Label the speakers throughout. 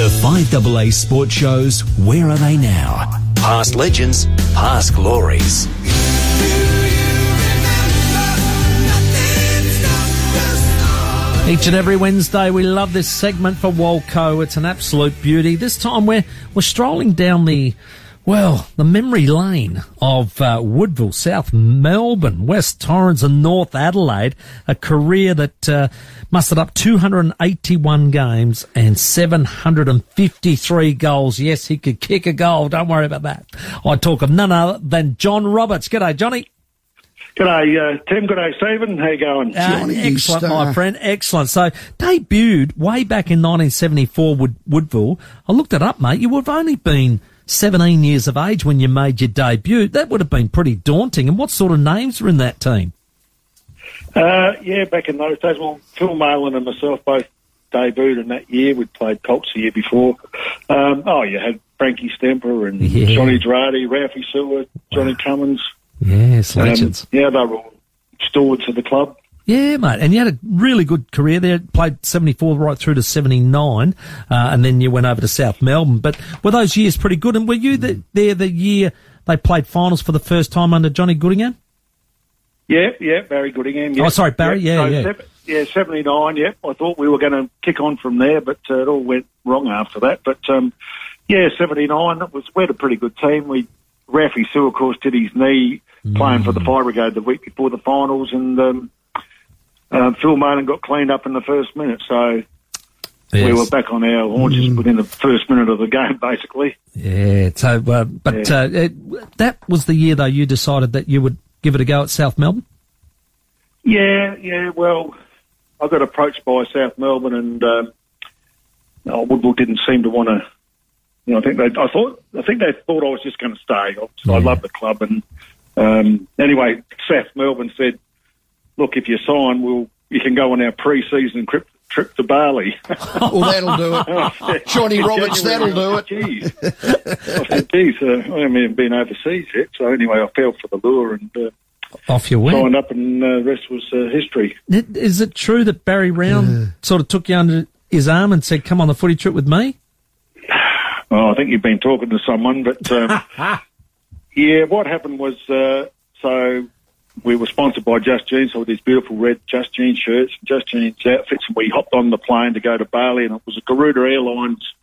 Speaker 1: The 5AA Sports Shows Where Are They Now? Past legends, past glories.
Speaker 2: Each and every Wednesday, we love this segment for Walco. It's an absolute beauty. This time, we're we're strolling down the well, the memory lane of uh, Woodville, South Melbourne, West Torrens, and North Adelaide. A career that uh, mustered up 281 games and 753 goals. Yes, he could kick a goal. Don't worry about that. I talk of none other than John Roberts. G'day, Johnny.
Speaker 3: G'day, uh, Tim. G'day, Stephen. How you going?
Speaker 2: Uh, excellent, my friend. Excellent. So, debuted way back in 1974 Wood- Woodville. I looked it up, mate. You would have only been 17 years of age when you made your debut. That would have been pretty daunting. And what sort of names were in that team?
Speaker 3: Uh, yeah, back in those days, well, Phil Malin and myself both debuted in that year. We'd played Colts the year before. Um, oh, you had Frankie Stemper and
Speaker 2: Yeah.
Speaker 3: Johnny Girardi, Ralphie Sewer, Johnny Cummins.
Speaker 2: Yes,
Speaker 3: Um,
Speaker 2: legends.
Speaker 3: yeah, they were all stewards of the club.
Speaker 2: Yeah, mate. And you had a really good career there. Played 74 right through to 79. Uh, and then you went over to South Melbourne. But were those years pretty good? And were you the, there the year they played finals for the first time under Johnny Goodingham?
Speaker 3: Yeah, yeah, Barry Goodingham. Yeah.
Speaker 2: Oh, sorry, Barry, yeah, yeah.
Speaker 3: yeah, 79, yeah. I thought we were going to kick on from there, but uh, it all went wrong after that. But, um, yeah, 79, that was, we had a pretty good team. We, Raffy Sue, of course, did his knee playing
Speaker 2: Mm.
Speaker 3: for the Fire Brigade the week before the finals, and um, uh, Phil Martin got cleaned up in the first minute, so we were back on our haunches
Speaker 2: Mm.
Speaker 3: within the first minute of the game, basically.
Speaker 2: Yeah. So, uh, but
Speaker 3: Yeah.
Speaker 2: uh, it, that was the year though you decided that you would give it a go at South Melbourne.
Speaker 3: Yeah, yeah. Well, I got approached by South Melbourne, and um, oh, Woodville didn't seem to want to. You know, I think they. I thought. I think they thought I was just going to stay. I, I love the club, and um, anyway, South Melbourne said, "Look, if you sign, we'll you can go on our pre-season trip trip to Bali."
Speaker 4: Well, that'll do it. Johnny Roberts, that'll do it.
Speaker 3: Geez, I said, "Geez, uh, I haven't been overseas yet." So anyway, I fell for the lure and uh,
Speaker 2: Off you went.
Speaker 3: signed up, and uh, the rest was uh, history.
Speaker 2: Is it true that Barry Round sort of took you under his arm and said, "Come on the footy trip with me"?
Speaker 3: Oh, I think you've been talking to someone, but um, yeah, what happened was uh, so we were sponsored by Just Jeans, so with these beautiful red Just Jeans shirts, Just Jeans outfits, and we hopped on the plane to go to Bali, and it was a Garuda Airlines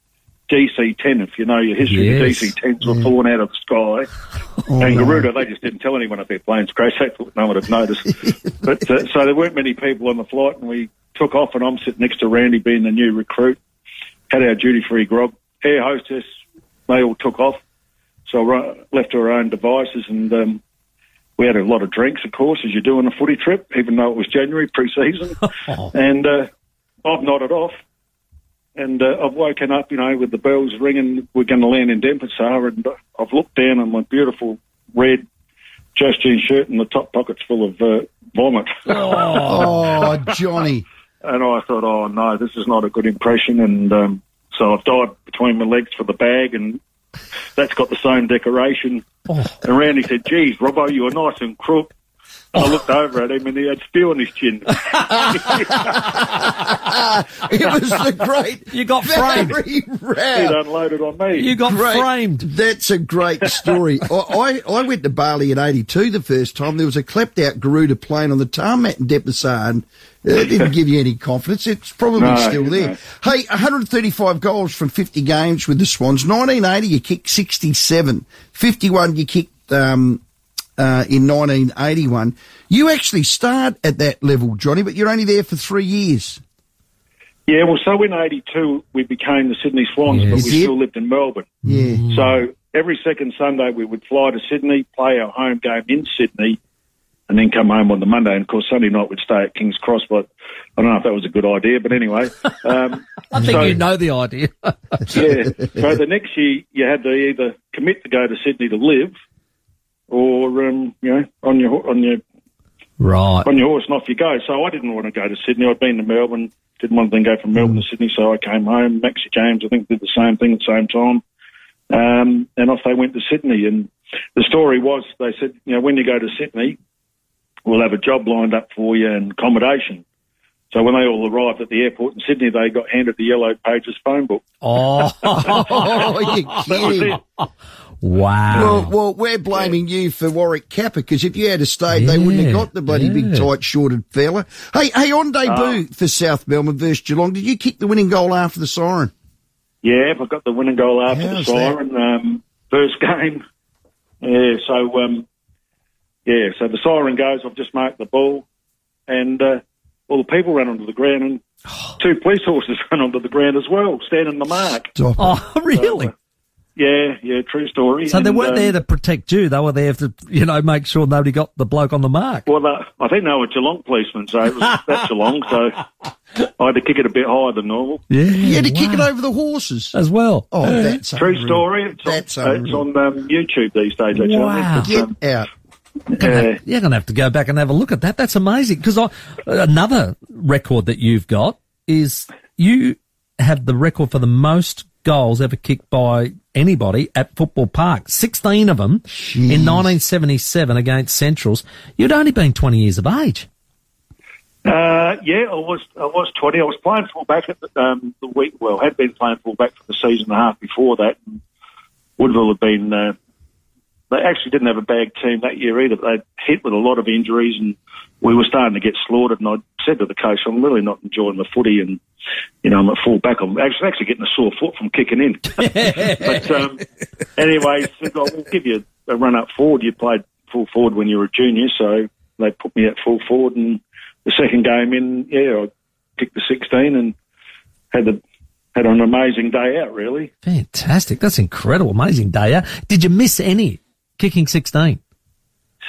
Speaker 3: DC-10. If you know your history,
Speaker 2: Yes.
Speaker 3: the DC-10s were falling out of the sky, and Garuda they just didn't tell anyone if their planes crashed. They thought no one had noticed. but uh, so there weren't many people on the flight, and we took off, and I'm sitting next to Roundy, being the new recruit had our duty-free grog. Air hostess, they all took off, so left to our own devices, and um, we had a lot of drinks, of course, as you do on a footy trip, even though it was January pre-season. and uh, I've nodded off, and uh, I've woken up, you know, with the bells ringing. We're going to land in Denpasar, and uh, I've looked down on my beautiful red Just Jeans shirt, and the top pocket's full of uh, vomit.
Speaker 4: Oh, Johnny.
Speaker 3: And I thought, oh no, this is not a good impression. And um, so I've dived between my legs for the bag, and that's got the same decoration. Oh. And Roundy said, geez, Robbo, you were nice and crook. And I looked over at him, and he had spew on his chin.
Speaker 4: It was the great.
Speaker 2: You got framed.
Speaker 4: Barry
Speaker 3: He'd unloaded on me.
Speaker 2: You got
Speaker 4: Great.
Speaker 2: framed.
Speaker 4: That's a great story. I, I, I went to Bali in 82 the first time. There was a clapped out Garuda plane on the tarmac in Denpasar and it didn't give you any confidence. It's probably
Speaker 3: No,
Speaker 4: still there.
Speaker 3: no.
Speaker 4: Hey, 135 goals from 50 games with the Swans. 1980 you kicked 67. 51 you kicked um, uh, in 1981. You actually start at that level, Johnny, but you're only there for three years.
Speaker 3: Yeah, well, so in 82, we became the Sydney Swans, but we still lived in Melbourne.
Speaker 4: Yeah.
Speaker 3: So every second Sunday, we would fly to Sydney, play our home game in Sydney, and then come home on the Monday. And of course, Sunday night we'd stay at King's Cross, but I don't know if that was a good idea. But anyway, um,
Speaker 2: I think
Speaker 3: so,
Speaker 2: you know the idea.
Speaker 3: yeah. So the next year, you had to either commit to go to Sydney to live, or um, you know, on your on your
Speaker 2: right.
Speaker 3: on your horse and off you go. So I didn't want to go to Sydney. I'd been to Melbourne, didn't want to then go from Melbourne to Sydney, so I came home. Maxie James, I think, did the same thing at the same time. Um, and off they went to Sydney. And the story was, they said, you know, when you go to Sydney, we'll have a job lined up for you and accommodation. So when they all arrived at the airport in Sydney, they got handed the Yellow Pages phone book.
Speaker 2: Oh,
Speaker 4: you
Speaker 3: That was
Speaker 4: kidding?
Speaker 3: it.
Speaker 2: wow.
Speaker 4: Well, well, we're blaming you for Warwick Capper because if you had stayed, they wouldn't have got the bloody big, tight, shorted fella. Hey, hey, on debut for South Melbourne versus Geelong, did you kick the winning goal after the siren?
Speaker 3: Yeah, I got the winning goal after
Speaker 4: How's
Speaker 3: the siren. Um, first game. Yeah, so um, yeah, so the siren goes. I've just marked the ball, and uh, all the people ran onto the ground, and two police horses ran onto the ground as well, standing the mark.
Speaker 4: Stop.
Speaker 2: Oh, really?
Speaker 3: Yeah, yeah, true story.
Speaker 2: So they weren't
Speaker 3: um,
Speaker 2: there to protect you. They were there to, you know, make sure nobody got the bloke on the mark.
Speaker 3: Well, uh, I think they were Geelong policemen, so it was that Geelong. So I had to kick it a bit higher than normal.
Speaker 2: Yeah.
Speaker 4: You had to kick it over the horses.
Speaker 2: as well.
Speaker 4: Oh, that's
Speaker 3: True
Speaker 4: unreal.
Speaker 3: story. It's
Speaker 4: That's
Speaker 3: on, uh, it's on um, YouTube these days. Actually,
Speaker 2: Wow.
Speaker 3: I think. But,
Speaker 4: Get out.
Speaker 3: yeah.
Speaker 2: You're going to have to go back and have a look at that. That's amazing. Because another record that you've got is you have the record for the most goals ever kicked by anybody at Football Park. 16 of them in 1977 against Centrals. You'd only been 20 years of age.
Speaker 3: Uh, yeah, I was I was twenty. I was playing fullback at the, um, the week. Well, had been playing fullback for the season and a half before that. And Woodville had been. Uh, they actually didn't have a bad team that year either. They'd hit with a lot of injuries, and we were starting to get slaughtered. And I said to the coach, "I'm really not enjoying the footy, and you know, I'm at fullback. I'm actually actually getting a sore foot from kicking in." but um, anyway, said, oh, "We'll give you a run up forward. You played full forward when you were a junior, so they put me at full forward and." the second game in, yeah, I kicked the 16 and had the had an amazing day out. Really,
Speaker 2: Fantastic. That's incredible. Amazing day out. Did you miss any kicking 16?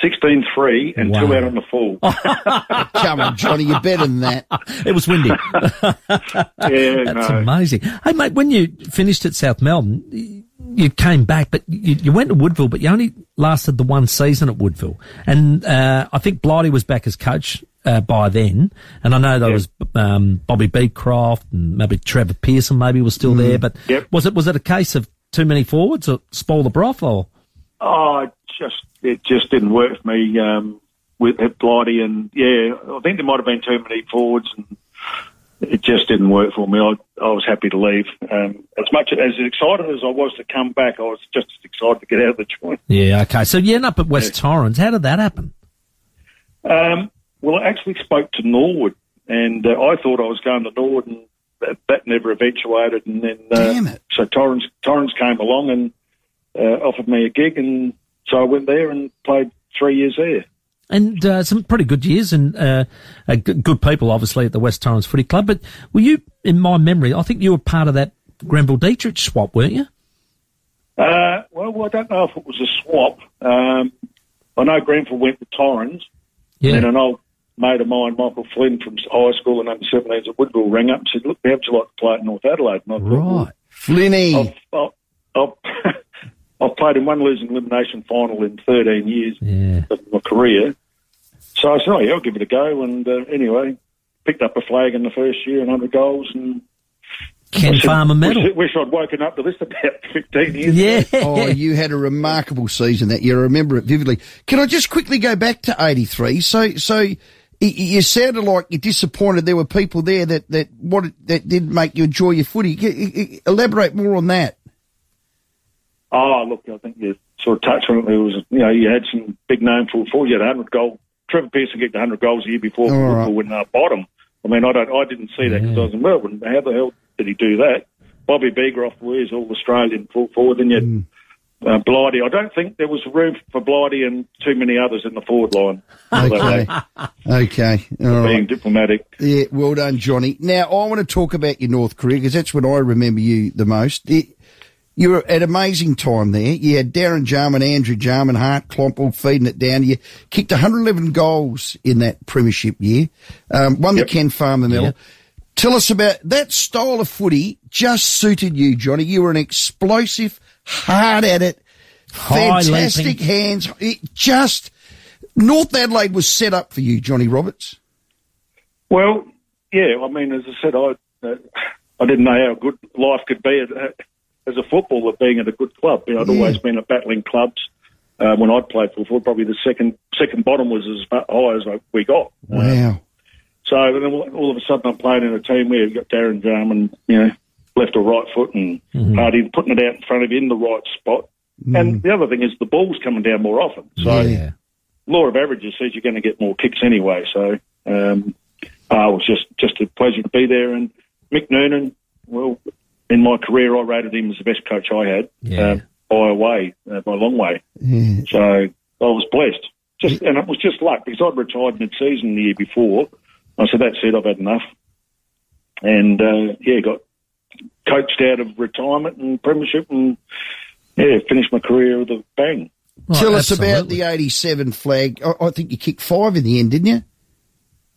Speaker 3: 16-3 and two out on the full.
Speaker 4: Come on, Johnny, you're better than that.
Speaker 2: It was windy.
Speaker 3: yeah,
Speaker 2: That's
Speaker 3: no.
Speaker 2: amazing. Hey, mate, when you finished at South Melbourne, you came back, but you, you went to Woodville, but you only lasted the one season at Woodville. And uh, I think Blighty was back as coach uh, by then. And I know there
Speaker 3: Yeah.
Speaker 2: was um, Bobby Beecroft and maybe Trevor Pearson maybe was still there. But
Speaker 3: Yep.
Speaker 2: was it was it a case of too many forwards or spoil the broth or?
Speaker 3: Oh, it just it just didn't work for me um, with at Blighty, and yeah, I think there might have been too many forwards, and it just didn't work for me. I, I was happy to leave. Um, as much as excited as I was to come back, I was just as excited to get out of the joint.
Speaker 2: Yeah, okay. So you end up at West Torrens. How did that happen?
Speaker 3: Um, well, I actually spoke to Norwood, and uh, I thought I was going to Norwood, and that, that never eventuated. And then, uh,
Speaker 4: Damn it.
Speaker 3: so Torrens Torrens came along and uh, offered me a gig, and so I went there and played three years there.
Speaker 2: And uh, some pretty good years and uh, uh, good people, obviously, at the West Torrens Footy Club. But were you, in my memory, I think you were part of that Grenville Dietrich swap, weren't you?
Speaker 3: Uh, well, I don't know if it was a swap. Um, I know Grenville went to Torrens,
Speaker 2: Yeah.
Speaker 3: and an old mate of mine, Michael Flynn from high school and under 17s at Woodville, rang up and said, "Look, how'd you like to play at North Adelaide?" And I thought, well,
Speaker 2: Right.
Speaker 4: Flinny.
Speaker 3: I've, I've, I've, I've played in one losing elimination final in 13 years
Speaker 2: Yeah.
Speaker 3: of my career. So I said, oh, yeah, I'll give it a go. And uh, anyway, picked up a flag in the first year and 100 goals. And
Speaker 2: Ken
Speaker 3: I said,
Speaker 2: Farmer medal.
Speaker 3: Wish, wish I'd woken up to this about 15 years
Speaker 2: Yeah.
Speaker 3: ago.
Speaker 4: Oh, you had a remarkable season that year. I remember it vividly. Can I just quickly go back to 83? So, so y- y- you sounded like you're disappointed there were people there that, that what, that did make you enjoy your footy. C- Elaborate more on that.
Speaker 3: Oh, look, I think you sort of touched on it. There was, you know, you had some big name full forward. You had 100 goal. Trevor Pearson kicked 100 goals a year before Liverpool
Speaker 4: right.
Speaker 3: when uh, bottom. I mean, I don't, I didn't see that because I was in Melbourne. How the hell did he do that? Bobby Beecroft was all Australian full forward. You
Speaker 4: Hmm.
Speaker 3: had uh, Blighty. I don't think there was room for Blighty and too many others in the forward line.
Speaker 4: Okay. okay. All
Speaker 3: Being
Speaker 4: right.
Speaker 3: diplomatic.
Speaker 4: Yeah, well done, Johnny. Now, I want to talk about your North career because that's when I remember you the most. It, you were at amazing time there. You had Darren Jarman, Andrew Jarman, Hart, Klomp all feeding it down. You kicked 111 goals in that premiership year. Um, won
Speaker 3: Yep.
Speaker 4: the Ken Farmer medal.
Speaker 2: Yep.
Speaker 4: Tell us about that style of footy just suited you, Johnny. You were an explosive, hard at it,
Speaker 2: High
Speaker 4: fantastic
Speaker 2: leaping.
Speaker 4: hands. It just, North Adelaide was set up for you, Johnny Roberts.
Speaker 3: Well, yeah. I mean, as I said, I uh, I didn't know how good life could be as, as a footballer being at a good club. You know, I'd
Speaker 4: Yeah.
Speaker 3: always been at battling clubs. Uh, when I'd played football, probably the second second bottom was as high as we got.
Speaker 4: Wow.
Speaker 3: So then all of a sudden I'm playing in a team where you've got Darren Jarman, you know, left or right foot and Hardy putting it out in front of you in the right spot. And the other thing is the ball's coming down more often. So
Speaker 2: yeah.
Speaker 3: law of averages says you're going to get more kicks anyway. So um, uh, it was just just a pleasure to be there. And Mick Noonan, well, in my career, I rated him as the best coach I had
Speaker 2: Yeah.
Speaker 3: uh, by a way, uh, by a long way.
Speaker 4: Yeah.
Speaker 3: So I was blessed. Just and it was just luck because I'd retired mid-season the year before. I said, "That's it. I've had enough." And uh, yeah, got coached out of retirement and premiership, and yeah, finished my career with a bang.
Speaker 2: Well,
Speaker 4: Tell us about the 87 flag. I, I think you kicked five in the end, didn't you?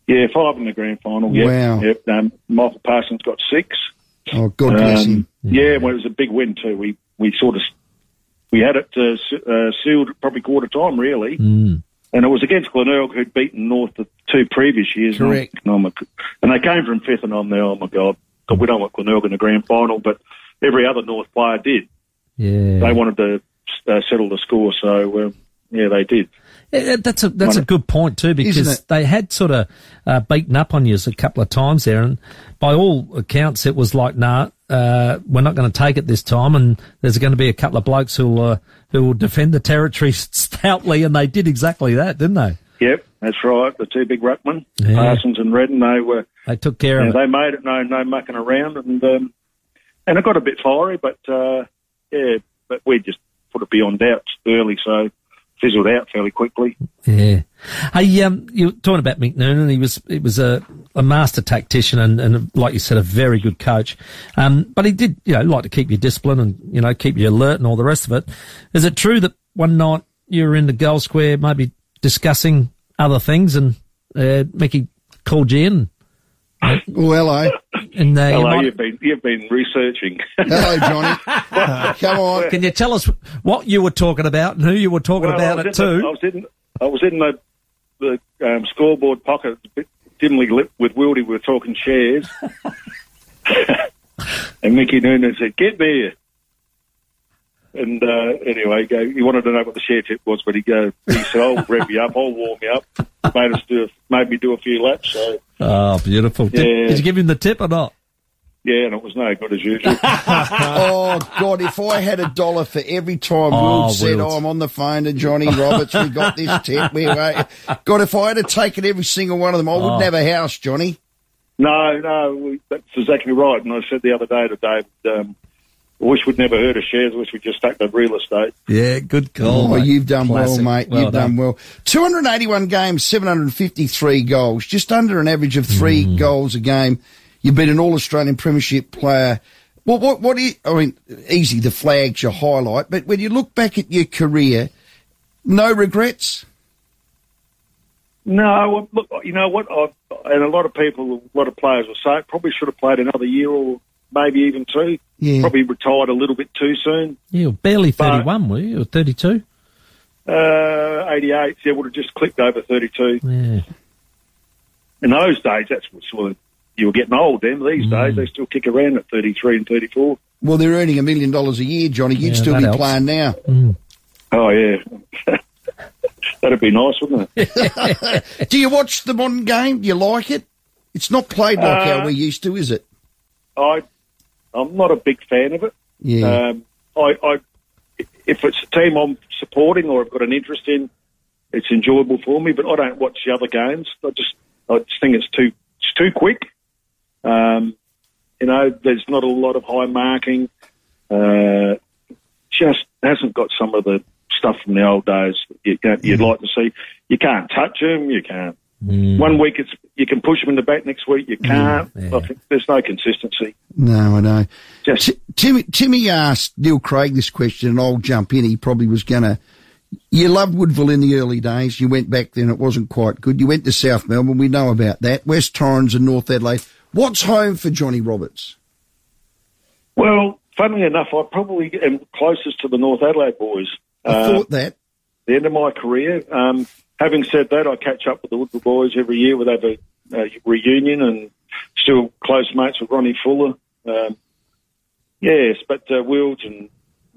Speaker 3: Yeah, five in the grand final. Yep,
Speaker 4: Wow.
Speaker 3: Yep. Um, Michael Parsons got six.
Speaker 4: Oh, God bless
Speaker 3: Um,
Speaker 4: him.
Speaker 3: Yeah, well, it was a big win too. We we sort of we had it uh, uh, sealed probably quarter time, really,
Speaker 2: Mm.
Speaker 3: and it was against Glenelg who'd beaten North the two previous years. And I'm
Speaker 4: Correct.
Speaker 3: thinking, oh my and they came from fifth, and I'm there. Oh my god, God, we don't want Glenelg in the grand final, but every other North player did.
Speaker 2: Yeah.
Speaker 3: They wanted to uh, settle the score, so um, yeah, they did.
Speaker 2: Yeah, that's a that's a good point too because they had sort of uh, beaten up on you a couple of times there, and by all accounts, it was like, nah, uh, we're not going to take it this time, and there's going to be a couple of blokes who'll uh, who will defend the territory stoutly, and they did exactly that, didn't they?
Speaker 3: Yep, that's right. The two big ruckmen,
Speaker 2: Yeah.
Speaker 3: Parsons and Redden, they were
Speaker 2: They took care
Speaker 3: Yeah,
Speaker 2: of it.
Speaker 3: they made it. No, no mucking around, and um, and it got a bit fiery, but uh, yeah, but we just put it beyond doubt early, so fizzled out fairly quickly.
Speaker 2: Yeah. Hey, um, you were talking about Mick Noonan. He was, he was a, a master tactician and, and, like you said, a very good coach. Um, but he did, you know, like to keep you disciplined and, you know, keep you alert and all the rest of it. Is it true that one night you were in the goal square, maybe discussing other things and, uh, Mickey called you in
Speaker 4: Well, hello.
Speaker 2: And, uh, you
Speaker 3: Hello,
Speaker 2: might-
Speaker 3: you've been you've been researching.
Speaker 4: Hello, Johnny. Come on.
Speaker 2: can you tell us what you were talking about and who you were talking
Speaker 3: Well,
Speaker 2: about it
Speaker 3: was in the- I
Speaker 2: to?
Speaker 3: was in I was in the the um, scoreboard pocket, a bit dimly lit with Wildy. We were talking shares, and Mickey Noonan said, "Get there." And uh, anyway, he go, he wanted to know what the share tip was, but he go, he said, "I'll rev you up, I'll warm you up." Made us do, made me do a few laps. So
Speaker 2: Oh, beautiful. Did,
Speaker 3: Yeah.
Speaker 2: did you give him the tip or not?
Speaker 3: yeah, and it was no good as usual.
Speaker 4: Oh, God, if I had a dollar for every time
Speaker 2: Oh,
Speaker 4: Will said, oh, I'm on the phone to Johnny Roberts, we got this tip. We, uh, God, if I had to taken every single one of them, I wouldn't
Speaker 2: Oh.
Speaker 4: have a house, Johnny.
Speaker 3: No, no, we, that's exactly right. And I said the other day to David, um, I wish we'd never heard of shares. I wish we'd just stuck to real estate.
Speaker 2: Yeah, good
Speaker 4: Oh,
Speaker 2: call. mate.
Speaker 4: you've done
Speaker 2: Classic.
Speaker 4: well, mate.
Speaker 2: Well
Speaker 4: you've done.
Speaker 2: done.
Speaker 4: well. 281 games, 753 goals, just under an average of three
Speaker 2: Hmm.
Speaker 4: goals a game. You've been an All Australian Premiership player. What, what, what is, I mean, easy, the flag's your highlight, but when you look back at your career, no regrets?
Speaker 3: No, look, you know what? I, and a lot of people, a lot of players will say, probably should have played another year or maybe even two.
Speaker 4: Yeah.
Speaker 3: Probably retired a little bit too soon.
Speaker 2: Yeah, were barely 31, were you? Or 32?
Speaker 3: Uh, 88, yeah, would have just clicked over 32.
Speaker 2: Yeah.
Speaker 3: In those days, that's what sort of, you were getting old then. These days, they still kick around at 33 and 34.
Speaker 4: Well, they're earning a million dollars a year, Johnny. You'd
Speaker 2: Yeah,
Speaker 4: still be
Speaker 2: helps.
Speaker 4: playing now.
Speaker 3: Oh, yeah. That'd be nice, wouldn't it?
Speaker 4: Do you watch the modern game? Do you like it? It's not played like
Speaker 3: Uh,
Speaker 4: how we used to, is it?
Speaker 3: I, I'm not a big fan of it.
Speaker 4: Yeah.
Speaker 3: Um, I, I, if it's a team I'm supporting or I've got an interest in, it's enjoyable for me. But I don't watch the other games. I just, I just think it's too, it's too quick. Um, you know, there's not a lot of high marking. Uh, just hasn't got some of the stuff from the old days that you, can't- you'd like to see. You can't touch them. You can't. One week it's you can push them in the back. Next week you can't.
Speaker 2: yeah.
Speaker 3: I think there's no consistency.
Speaker 4: no, I know.
Speaker 3: Just
Speaker 4: T- Timmy, Timmy asked Neil Craig this question, and I'll jump in. He probably was going to. You loved Woodville in the early days. You went back then, it wasn't quite good. You went to South Melbourne. We know about that. West Torrens and North Adelaide. What's home for Johnny Roberts?
Speaker 3: Well, funnily enough, I probably am closest to the North Adelaide boys.
Speaker 4: I
Speaker 3: Uh,
Speaker 4: thought that.
Speaker 3: the end of my career. Um, having said that, I catch up with the Woodville boys every year. We have a, a reunion and still close mates with Ronnie Fuller. Um, yes, but uh, Wilds and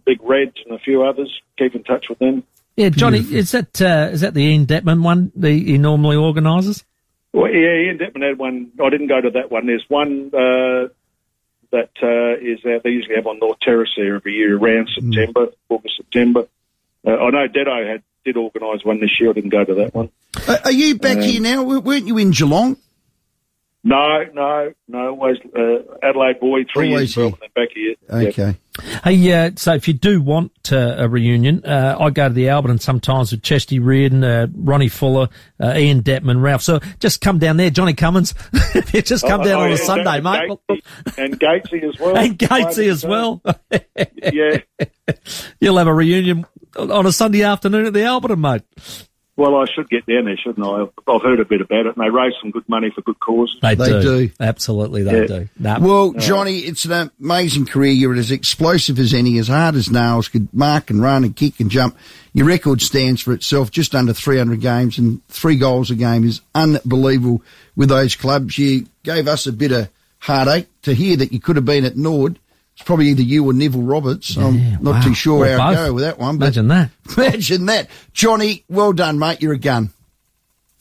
Speaker 3: Big Red and a few others keep in touch with them.
Speaker 2: Yeah, Johnny, is that uh, is that the Ian Detman one that he normally organises?
Speaker 3: Well, yeah, Ian Detman had one. I didn't go to that one. There's one uh, that uh, is out. They usually have on North Terrace there every year around September, August, September. Uh, I know Dedo had did organise one this year. I didn't go to that one.
Speaker 4: Uh, are you back here now? W- Weren't you in Geelong?
Speaker 3: No, no, no. Always uh, Adelaide boy, three
Speaker 4: Always
Speaker 3: years well,
Speaker 4: here.
Speaker 3: back here. Yeah.
Speaker 4: Okay.
Speaker 2: Hey, uh, so if you do want uh, a reunion, uh, I go to the Alberton sometimes with Chesty Reardon, uh, Ronnie Fuller, uh, Ian Detman, Ralph. So just come down there, Johnny Cummins. you just come
Speaker 3: Oh,
Speaker 2: down
Speaker 3: oh,
Speaker 2: on a Sunday,
Speaker 3: and
Speaker 2: mate.
Speaker 3: Gatesy, and Gatesy as well.
Speaker 2: And Gatesy as well.
Speaker 3: yeah.
Speaker 2: You'll have a reunion on a Sunday afternoon at the Alberton, mate.
Speaker 3: Well, I should get down there, shouldn't I? I've, I've heard a bit about it, and they raise some good money for good causes.
Speaker 2: They,
Speaker 4: They do.
Speaker 2: Absolutely, they
Speaker 3: Yeah.
Speaker 2: do. Nah,
Speaker 4: Well, Johnny, it's an amazing career. You're as explosive as any, as hard as nails, could mark and run and kick and jump. Your record stands for itself, just under 300 games and three goals a game is unbelievable with those clubs. You gave us a bit of heartache to hear that you could have been at Nord. It's probably either you or Neville Roberts.
Speaker 2: Yeah,
Speaker 4: I'm not
Speaker 2: wow.
Speaker 4: too sure
Speaker 2: Or
Speaker 4: how to
Speaker 2: both.
Speaker 4: go with that one. But
Speaker 2: Imagine that.
Speaker 4: Imagine that. Johnny, well done, mate. You're a gun.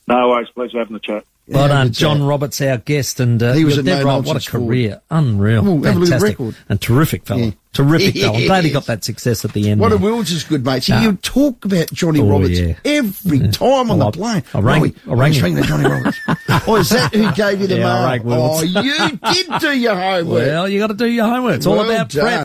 Speaker 3: No worries, pleasure having the chat.
Speaker 2: Well
Speaker 4: Yeah,
Speaker 2: done, John
Speaker 4: chat.
Speaker 2: Roberts, our guest, and uh,
Speaker 4: He was
Speaker 2: you're
Speaker 4: a
Speaker 2: dead right. What a
Speaker 4: no-nonsense forward.
Speaker 2: career, unreal,
Speaker 4: Ooh, have a look at the
Speaker 2: fantastic,
Speaker 4: record.
Speaker 2: and terrific fella,
Speaker 4: Yeah.
Speaker 2: terrific fella. I'm glad he got that success at the end.
Speaker 4: What a. Wills is good, mate. See,
Speaker 2: Ah.
Speaker 4: you talk about Johnny
Speaker 2: Oh,
Speaker 4: Roberts
Speaker 2: yeah.
Speaker 4: every time on
Speaker 2: Well,
Speaker 4: the plane.
Speaker 2: I rang-
Speaker 4: Robbie,
Speaker 2: I rang
Speaker 4: ringing Johnny Roberts. oh, is that who gave you the
Speaker 2: Yeah,
Speaker 4: mail? Oh, you did do your homework.
Speaker 2: Well, you got to do your homework. It's all about
Speaker 4: done.
Speaker 2: prep.